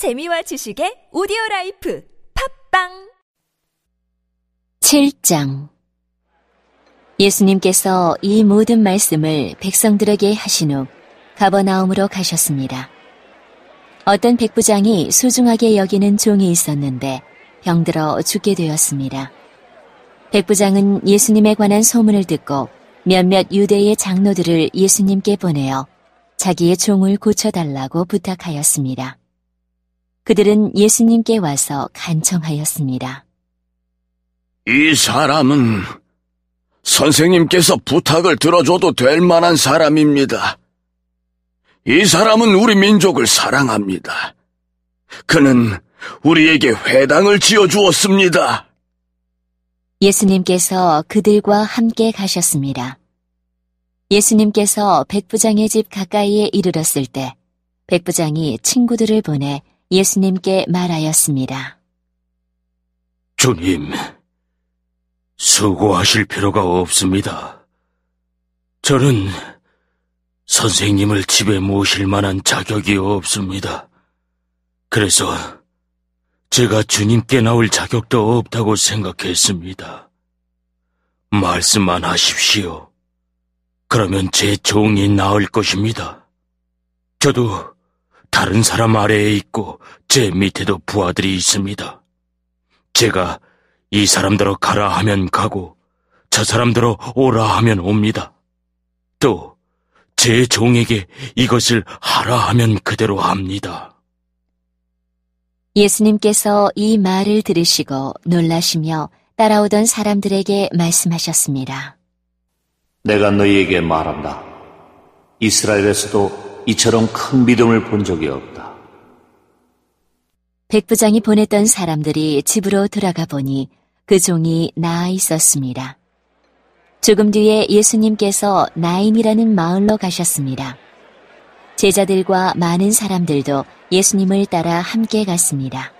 재미와 지식의 오디오 라이프 팝빵 7장 예수님께서 이 모든 말씀을 백성들에게 하신 후 가버나움으로 가셨습니다. 어떤 백부장이 소중하게 여기는 종이 있었는데 병들어 죽게 되었습니다. 백부장은 예수님에 관한 소문을 듣고 몇몇 유대의 장로들을 예수님께 보내어 자기의 종을 고쳐달라고 부탁하였습니다. 그들은 예수님께 와서 간청하였습니다. 이 사람은 선생님께서 부탁을 들어줘도 될 만한 사람입니다. 이 사람은 우리 민족을 사랑합니다. 그는 우리에게 회당을 지어 주었습니다. 예수님께서 그들과 함께 가셨습니다. 예수님께서 백부장의 집 가까이에 이르렀을 때 백부장이 친구들을 보내 예수님께 말하였습니다. 주님, 수고하실 필요가 없습니다. 저는 선생님을 집에 모실 만한 자격이 없습니다. 그래서 제가 주님께 나올 자격도 없다고 생각했습니다. 말씀만 하십시오. 그러면 제 종이 나을 것입니다. 저도 다른 사람 아래에 있고 제 밑에도 부하들이 있습니다. 제가 이 사람들로 가라 하면 가고 저 사람들로 오라 하면 옵니다. 또 제 종에게 이것을 하라 하면 그대로 합니다. 예수님께서 이 말을 들으시고 놀라시며 따라오던 사람들에게 말씀하셨습니다. 내가 너희에게 말한다. 이스라엘에서도 이처럼 큰 믿음을 본 적이 없다. 백부장이 보냈던 사람들이 집으로 돌아가 보니 그 종이 나아 있었습니다. 조금 뒤에 예수님께서 나인이라는 마을로 가셨습니다. 제자들과 많은 사람들도 예수님을 따라 함께 갔습니다.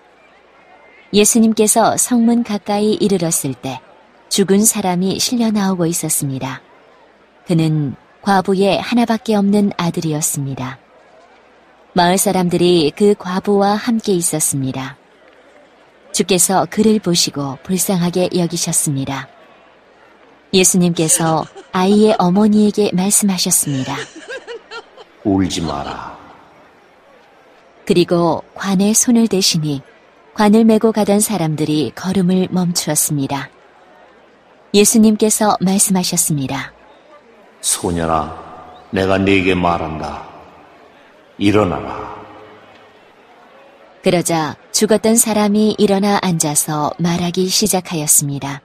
예수님께서 성문 가까이 이르렀을 때 죽은 사람이 실려 나오고 있었습니다. 그는 과부의 하나밖에 없는 아들이었습니다. 마을 사람들이 그 과부와 함께 있었습니다. 주께서 그를 보시고 불쌍하게 여기셨습니다. 예수님께서 아이의 어머니에게 말씀하셨습니다. 울지 마라. 그리고 관에 손을 대시니 관을 메고 가던 사람들이 걸음을 멈추었습니다. 예수님께서 말씀하셨습니다. 소년아, 내가 네게 말한다. 일어나라. 그러자 죽었던 사람이 일어나 앉아서 말하기 시작하였습니다.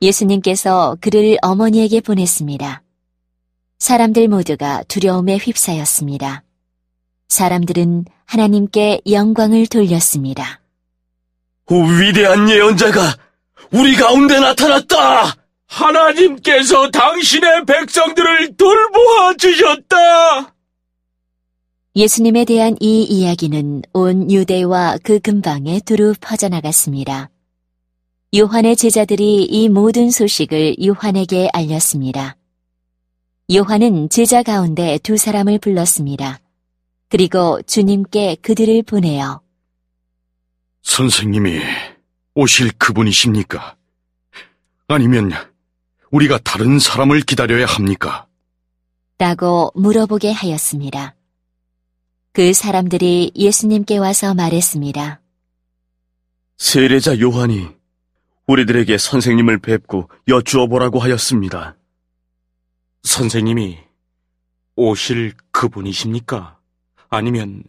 예수님께서 그를 어머니에게 보냈습니다. 사람들 모두가 두려움에 휩싸였습니다. 사람들은 하나님께 영광을 돌렸습니다. 위대한 예언자가 우리 가운데 나타났다! 하나님께서 당신의 백성들을 돌보아 주셨다! 예수님에 대한 이 이야기는 온 유대와 그 근방에 두루 퍼져나갔습니다. 요한의 제자들이 이 모든 소식을 요한에게 알렸습니다. 요한은 제자 가운데 두 사람을 불렀습니다. 그리고 주님께 그들을 보내어 선생님이 오실 그분이십니까? 아니면 우리가 다른 사람을 기다려야 합니까? 라고 물어보게 하였습니다. 그 사람들이 예수님께 와서 말했습니다. 세례자 요한이 우리들에게 선생님을 뵙고 여쭈어 보라고 하였습니다. 선생님이 오실 그분이십니까? 아니면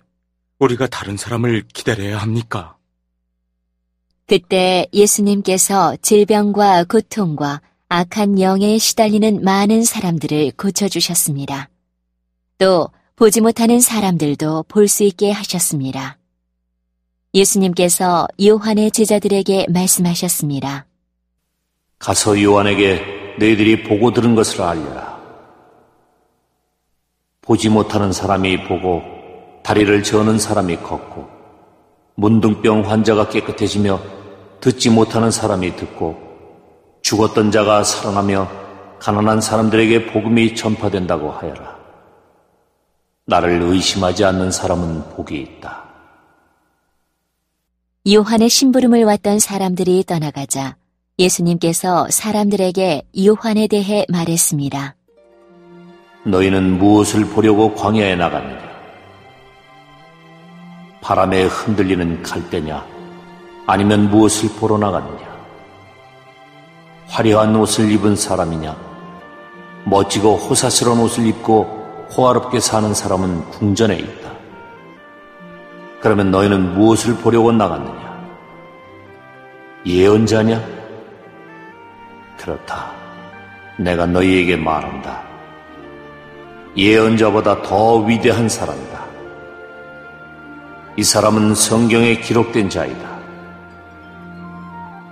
우리가 다른 사람을 기다려야 합니까? 그때 예수님께서 질병과 고통과 악한 영에 시달리는 많은 사람들을 고쳐주셨습니다. 또 보지 못하는 사람들도 볼 수 있게 하셨습니다. 예수님께서 요한의 제자들에게 말씀하셨습니다. 가서 요한에게 너희들이 보고 들은 것을 알려라. 보지 못하는 사람이 보고 다리를 저는 사람이 걷고 문둥병 환자가 깨끗해지며 듣지 못하는 사람이 듣고 죽었던 자가 살아나며 가난한 사람들에게 복음이 전파된다고 하여라. 나를 의심하지 않는 사람은 복이 있다. 요한의 심부름을 왔던 사람들이 떠나가자 예수님께서 사람들에게 요한에 대해 말했습니다. 너희는 무엇을 보려고 광야에 나갔느냐? 바람에 흔들리는 갈대냐? 아니면 무엇을 보러 나갔느냐? 화려한 옷을 입은 사람이냐? 멋지고 호사스러운 옷을 입고 호화롭게 사는 사람은 궁전에 있다. 그러면 너희는 무엇을 보려고 나갔느냐? 예언자냐? 그렇다. 내가 너희에게 말한다. 예언자보다 더 위대한 사람이다. 이 사람은 성경에 기록된 자이다.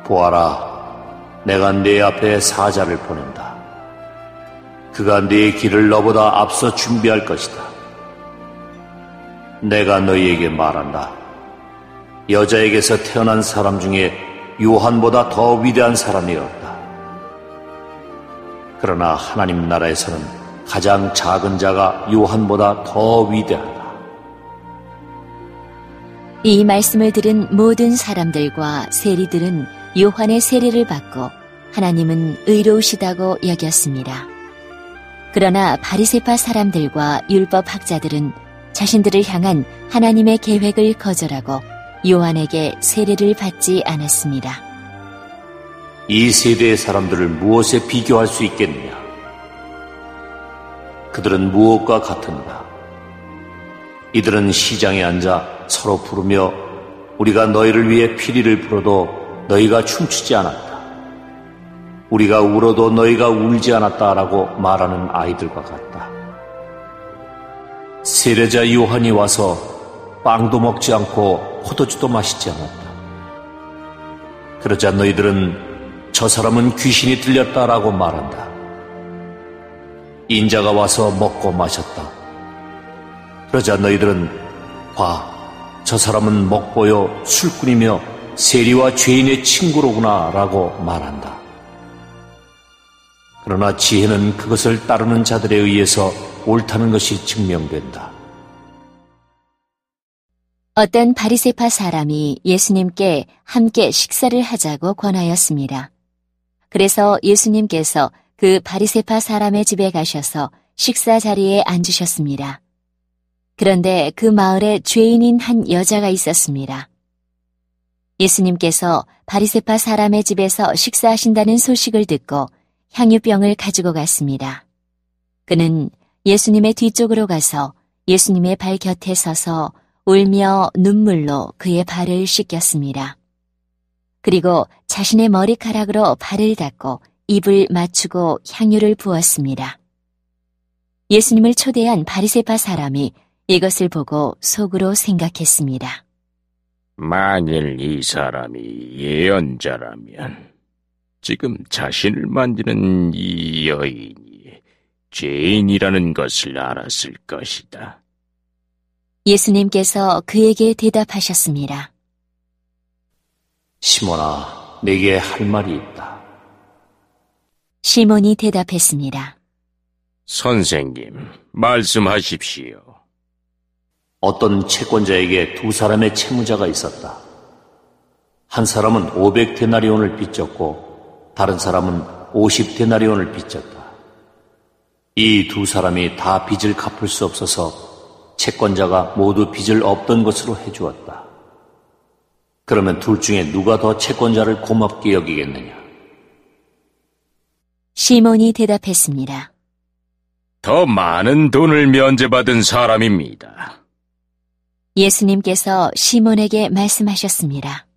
보아라, 내가 네 앞에 사자를 보낸다. 그가 네 길을 너보다 앞서 준비할 것이다. 내가 너희에게 말한다. 여자에게서 태어난 사람 중에 요한보다 더 위대한 사람이 없다. 그러나 하나님 나라에서는 가장 작은 자가 요한보다 더 위대하다. 이 말씀을 들은 모든 사람들과 세리들은 요한의 세례를 받고 하나님은 의로우시다고 여겼습니다. 그러나 바리세파 사람들과 율법 학자들은 자신들을 향한 하나님의 계획을 거절하고 요한에게 세례를 받지 않았습니다. 이 세대의 사람들을 무엇에 비교할 수 있겠느냐? 그들은 무엇과 같은가? 이들은 시장에 앉아 서로 부르며 우리가 너희를 위해 피리를 불어도 너희가 춤추지 않았다. 우리가 울어도 너희가 울지 않았다라고 말하는 아이들과 같다. 세례자 요한이 와서 빵도 먹지 않고 포도주도 마시지 않았다. 그러자 너희들은 저 사람은 귀신이 들렸다라고 말한다. 인자가 와서 먹고 마셨다. 그러자 너희들은 봐, 저 사람은 먹보여 술꾼이며 세리와 죄인의 친구로구나 라고 말한다. 그러나 지혜는 그것을 따르는 자들에 의해서 옳다는 것이 증명된다. 어떤 바리세파 사람이 예수님께 함께 식사를 하자고 권하였습니다. 그래서 예수님께서 그 바리세파 사람의 집에 가셔서 식사 자리에 앉으셨습니다. 그런데 그 마을에 죄인인 한 여자가 있었습니다. 예수님께서 바리세파 사람의 집에서 식사하신다는 소식을 듣고 향유병을 가지고 갔습니다. 그는 예수님의 뒤쪽으로 가서 예수님의 발 곁에 서서 울며 눈물로 그의 발을 씻겼습니다. 그리고 자신의 머리카락으로 발을 닦고 입을 맞추고 향유를 부었습니다. 예수님을 초대한 바리세파 사람이 이것을 보고 속으로 생각했습니다. 만일 이 사람이 예언자라면 지금 자신을 만지는 이 여인이 죄인이라는 것을 알았을 것이다. 예수님께서 그에게 대답하셨습니다. 시몬아, 내게 할 말이 있다. 시몬이 대답했습니다. 선생님, 말씀하십시오. 어떤 채권자에게 두 사람의 채무자가 있었다. 한 사람은 500데나리온을 빚졌고 다른 사람은 50데나리온을 빚졌다. 이 두 사람이 다 빚을 갚을 수 없어서 채권자가 모두 빚을 없던 것으로 해주었다. 그러면 둘 중에 누가 더 채권자를 고맙게 여기겠느냐? 시몬이 대답했습니다. 더 많은 돈을 면제받은 사람입니다. 예수님께서 시몬에게 말씀하셨습니다.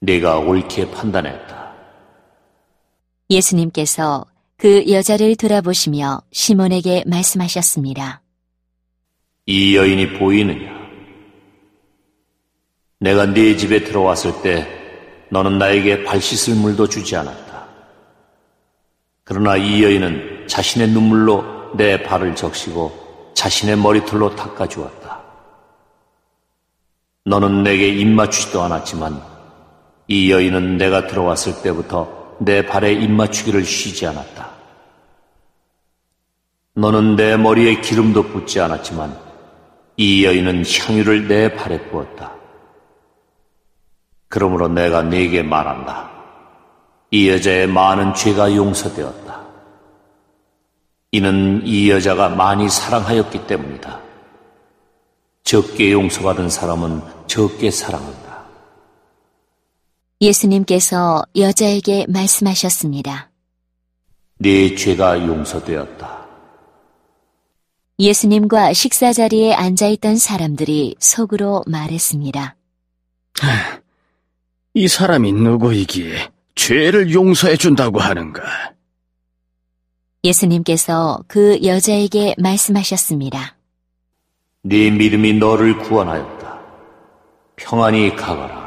내가 옳게 판단했다. 예수님께서 그 여자를 돌아보시며 시몬에게 말씀하셨습니다. 이 여인이 보이느냐? 내가 네 집에 들어왔을 때 너는 나에게 발 씻을 물도 주지 않았다. 그러나 이 여인은 자신의 눈물로 내 발을 적시고 자신의 머리털로 닦아주었다. 너는 내게 입맞추지도 않았지만 이 여인은 내가 들어왔을 때부터 내 발에 입맞추기를 쉬지 않았다. 너는 내 머리에 기름도 붓지 않았지만 이 여인은 향유를 내 발에 부었다. 그러므로 내가 네게 말한다. 이 여자의 많은 죄가 용서되었다. 이는 이 여자가 많이 사랑하였기 때문이다. 적게 용서받은 사람은 적게 사랑한다. 예수님께서 여자에게 말씀하셨습니다. 네 죄가 용서되었다. 예수님과 식사 자리에 앉아 있던 사람들이 속으로 말했습니다. 이 사람이 누구이기에 죄를 용서해 준다고 하는가? 예수님께서 그 여자에게 말씀하셨습니다. 네 믿음이 너를 구원하였다. 평안히 가거라.